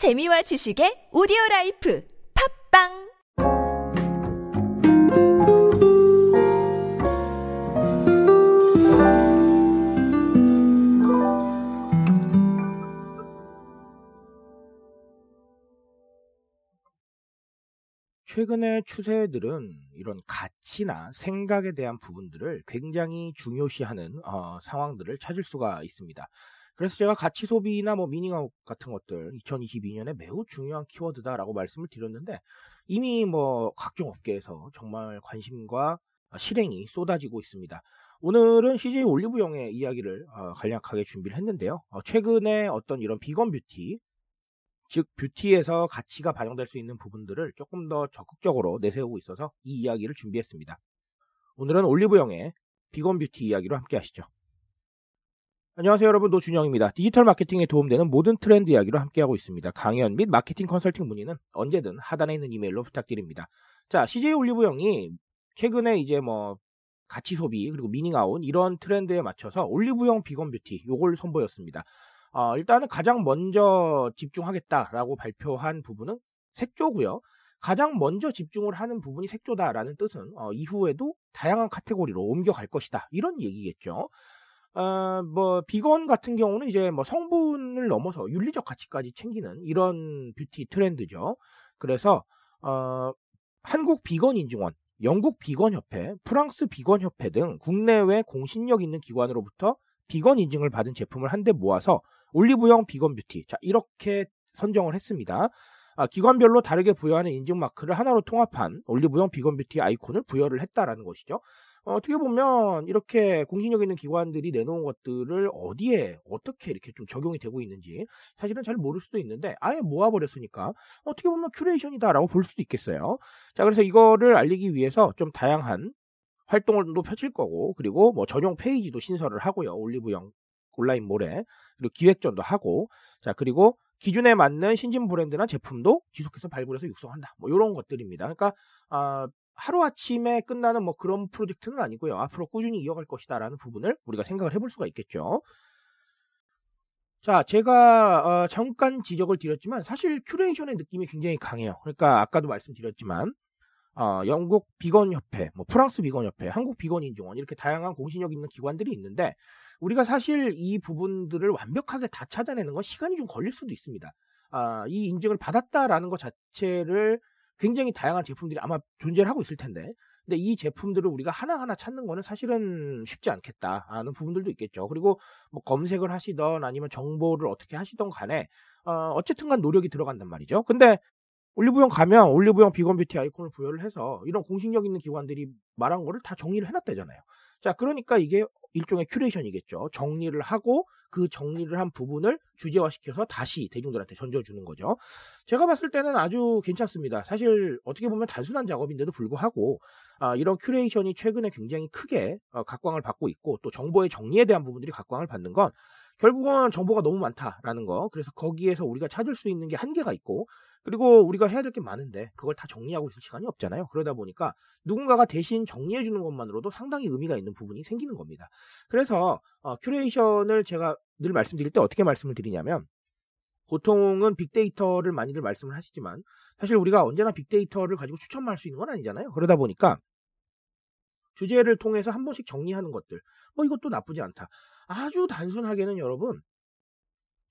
재미와 지식의 오디오 라이프 팝빵 최근의 추세들은 이런 가치나 생각에 대한 부분들을 굉장히 중요시하는 어, 상황들을 찾을 수가 있습니다. 그래서 제가 가치 소비나 뭐 meaning out 같은 것들 2022년에 매우 중요한 키워드다라고 말씀을 드렸는데 이미 뭐 각종 업계에서 정말 관심과 실행이 쏟아지고 있습니다. 오늘은 CJ 올리브영의 이야기를 어, 간략하게 준비를 했는데요. 어, 최근에 어떤 이런 vegan beauty 즉 beauty에서 가치가 반영될 수 있는 부분들을 조금 더 적극적으로 내세우고 있어서 이 이야기를 준비했습니다. 오늘은 올리브영의 비건 뷰티 이야기로 함께 하시죠. 안녕하세요 여러분 노준영입니다. 디지털 마케팅에 도움되는 모든 트렌드 이야기로 함께하고 있습니다. 강연 및 마케팅 컨설팅 문의는 언제든 하단에 있는 이메일로 부탁드립니다. 자 CJ 올리브영이 최근에 이제 뭐 가치 소비 그리고 미닝아웃 이런 트렌드에 맞춰서 올리브영 비건 뷰티 요걸 선보였습니다. 어, 일단은 가장 먼저 집중하겠다라고 발표한 부분은 색조고요. 가장 먼저 집중을 하는 부분이 색조다라는 뜻은 어, 이후에도 다양한 카테고리로 옮겨갈 것이다 이런 얘기겠죠. 어, 뭐 비건 같은 경우는 이제 뭐 성분을 넘어서 윤리적 가치까지 챙기는 이런 뷰티 트렌드죠. 그래서 어, 한국 비건 인증원, 영국 비건 협회, 프랑스 비건 협회 등 국내외 공신력 있는 기관으로부터 비건 인증을 받은 제품을 한데 모아서 올리브영 비건 뷰티. 자, 이렇게 선정을 했습니다. 아, 기관별로 다르게 부여하는 인증 마크를 하나로 통합한 올리브영 비건 뷰티 아이콘을 부여를 했다라는 것이죠. 어떻게 보면 이렇게 공신력 있는 기관들이 내놓은 것들을 어디에 어떻게 이렇게 좀 적용이 되고 있는지 사실은 잘 모를 수도 있는데 아예 모아버렸으니까 어떻게 보면 큐레이션이다라고 볼 수도 있겠어요. 자 그래서 이거를 알리기 위해서 좀 다양한 활동을 또 펼칠 거고 그리고 뭐 전용 페이지도 신설을 하고요 올리브영 온라인 몰에 그리고 기획전도 하고 자 그리고 기준에 맞는 신진 브랜드나 제품도 지속해서 발굴해서 육성한다. 뭐 이런 것들입니다. 그러니까 아, 하루 아침에 끝나는 뭐 그런 프로젝트는 아니고요. 앞으로 꾸준히 이어갈 것이다라는 부분을 우리가 생각을 해볼 수가 있겠죠. 자, 제가 어, 잠깐 지적을 드렸지만 사실 큐레이션의 느낌이 굉장히 강해요. 그러니까 아까도 말씀드렸지만 어, 영국 비건 협회, 뭐 프랑스 비건 협회, 한국 비건 인증원 이렇게 다양한 공신력 있는 기관들이 있는데 우리가 사실 이 부분들을 완벽하게 다 찾아내는 건 시간이 좀 걸릴 수도 있습니다. 아, 이 인증을 받았다라는 것 자체를 굉장히 다양한 제품들이 아마 존재를 하고 있을 텐데, 근데 이 제품들을 우리가 하나하나 찾는 거는 사실은 쉽지 않겠다 하는 부분들도 있겠죠. 그리고 뭐 검색을 하시던 아니면 정보를 어떻게 하시던 간에, 어, 어쨌든 간 노력이 들어간단 말이죠. 근데 올리브영 가면 올리브영 비건 뷰티 아이콘을 부여를 해서 이런 공신력 있는 기관들이 말한 거를 다 정리를 해놨다잖아요. 자, 그러니까 이게 일종의 큐레이션이겠죠. 정리를 하고 그 정리를 한 부분을 주제화시켜서 다시 대중들한테 던져주는 거죠. 제가 봤을 때는 아주 괜찮습니다. 사실 어떻게 보면 단순한 작업인데도 불구하고 아, 이런 큐레이션이 최근에 굉장히 크게 어, 각광을 받고 있고 또 정보의 정리에 대한 부분들이 각광을 받는 건 결국은 정보가 너무 많다라는 거. 그래서 거기에서 우리가 찾을 수 있는 게 한계가 있고 그리고 우리가 해야 될 게 많은데 그걸 다 정리하고 있을 시간이 없잖아요. 그러다 보니까 누군가가 대신 정리해 주는 것만으로도 상당히 의미가 있는 부분이 생기는 겁니다. 그래서 어, 큐레이션을 제가 늘 말씀드릴 때 어떻게 말씀을 드리냐면 보통은 빅데이터를 많이들 말씀을 하시지만 사실 우리가 언제나 빅데이터를 가지고 추천할 수 있는 건 아니잖아요. 그러다 보니까 주제를 통해서 한 번씩 정리하는 것들 뭐 이것도 나쁘지 않다. 아주 단순하게는 여러분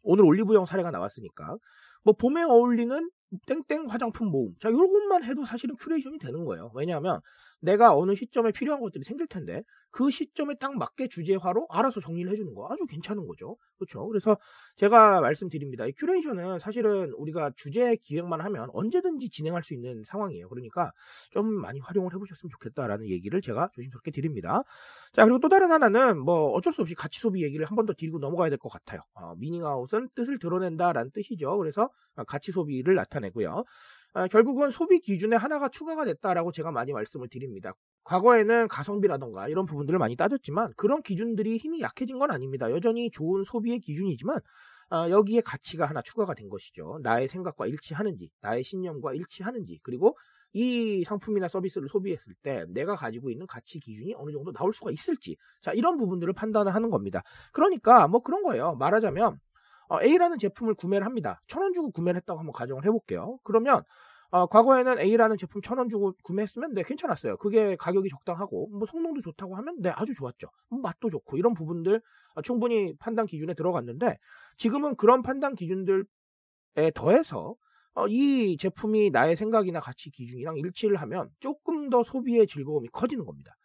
오늘 올리브영 사례가 나왔으니까 뭐 봄에 어울리는 땡땡 화장품 모음. 자, 요것만 해도 사실은 큐레이션이 되는 거예요. 왜냐하면 내가 어느 시점에 필요한 것들이 생길 텐데 그 시점에 딱 맞게 주제화로 알아서 정리를 해주는 거 아주 괜찮은 거죠. 그렇죠. 그래서 제가 말씀드립니다. 이 큐레이션은 사실은 우리가 주제 기획만 하면 언제든지 진행할 수 있는 상황이에요. 그러니까 좀 많이 활용을 해보셨으면 좋겠다라는 얘기를 제가 조심스럽게 드립니다. 자 그리고 또 다른 하나는 뭐 어쩔 수 없이 가치 소비 얘기를 한 번 더 드리고 넘어가야 될 것 같아요. 어, 미닝아웃은 뜻을 드러낸다라는 뜻이죠. 그래서 가치 소비를 나타내고요. 아, 결국은 소비 기준에 하나가 추가가 됐다라고 제가 많이 말씀을 드립니다. 과거에는 가성비라던가 이런 부분들을 많이 따졌지만 그런 기준들이 힘이 약해진 건 아닙니다. 여전히 좋은 소비의 기준이지만 아, 여기에 가치가 하나 추가가 된 것이죠. 나의 생각과 일치하는지, 나의 신념과 일치하는지, 그리고 이 상품이나 서비스를 소비했을 때 내가 가지고 있는 가치 기준이 어느 정도 나올 수가 있을지, 자, 이런 부분들을 판단을 하는 겁니다. 그러니까 뭐 그런 거예요. 말하자면 어, A라는 제품을 구매를 합니다. 천 원 주고 구매를 했다고 한번 가정을 해볼게요. 그러면 어, 과거에는 A라는 제품 천 원 주고 구매했으면 네 괜찮았어요. 그게 가격이 적당하고 뭐 성능도 좋다고 하면 네 아주 좋았죠. 뭐 맛도 좋고 이런 부분들 어, 충분히 판단 기준에 들어갔는데 지금은 그런 판단 기준들에 더해서 어, 이 제품이 나의 생각이나 가치 기준이랑 일치를 하면 조금 더 소비의 즐거움이 커지는 겁니다.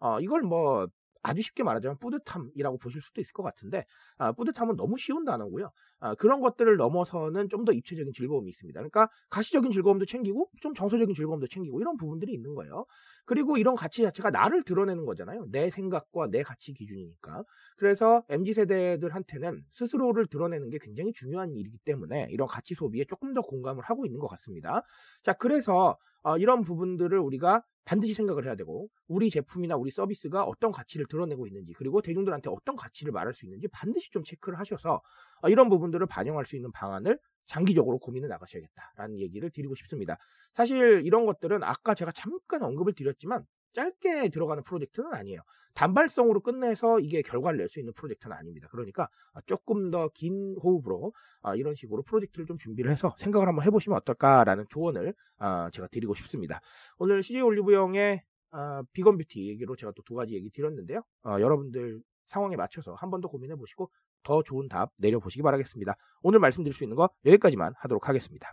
어, 이걸 뭐 아주 쉽게 말하자면 뿌듯함이라고 보실 수도 있을 것 같은데 아, 뿌듯함은 너무 쉬운 단어고요. 아, 그런 것들을 넘어서는 좀 더 입체적인 즐거움이 있습니다. 그러니까 가시적인 즐거움도 챙기고 좀 정서적인 즐거움도 챙기고 이런 부분들이 있는 거예요. 그리고 이런 가치 자체가 나를 드러내는 거잖아요. 내 생각과 내 가치 기준이니까. 그래서 MZ 세대들한테는 스스로를 드러내는 게 굉장히 중요한 일이기 때문에 이런 가치 소비에 조금 더 공감을 하고 있는 것 같습니다. 자, 그래서 어, 이런 부분들을 우리가 반드시 생각을 해야 되고 우리 제품이나 우리 서비스가 어떤 가치를 드러내고 있는지 그리고 대중들한테 어떤 가치를 말할 수 있는지 반드시 좀 체크를 하셔서 어, 이런 부분들을 반영할 수 있는 방안을 장기적으로 고민해 나가셔야겠다라는 얘기를 드리고 싶습니다. 사실 이런 것들은 아까 제가 잠깐 언급을 드렸지만 짧게 들어가는 프로젝트는 아니에요. 단발성으로 끝내서 이게 결과를 낼 수 있는 프로젝트는 아닙니다. 그러니까 조금 더 긴 호흡으로 아, 이런 식으로 프로젝트를 좀 준비를 해서 생각을 한번 해보시면 어떨까라는 조언을 아, 제가 드리고 싶습니다. 오늘 CJ 올리브영의 아, 비건 뷰티 얘기로 제가 또 두 가지 얘기 드렸는데요. 여러분들 상황에 맞춰서 한 번 더 고민해 보시고 더 좋은 답 내려보시기 바라겠습니다. 오늘 말씀드릴 수 있는 거 여기까지만 하도록 하겠습니다.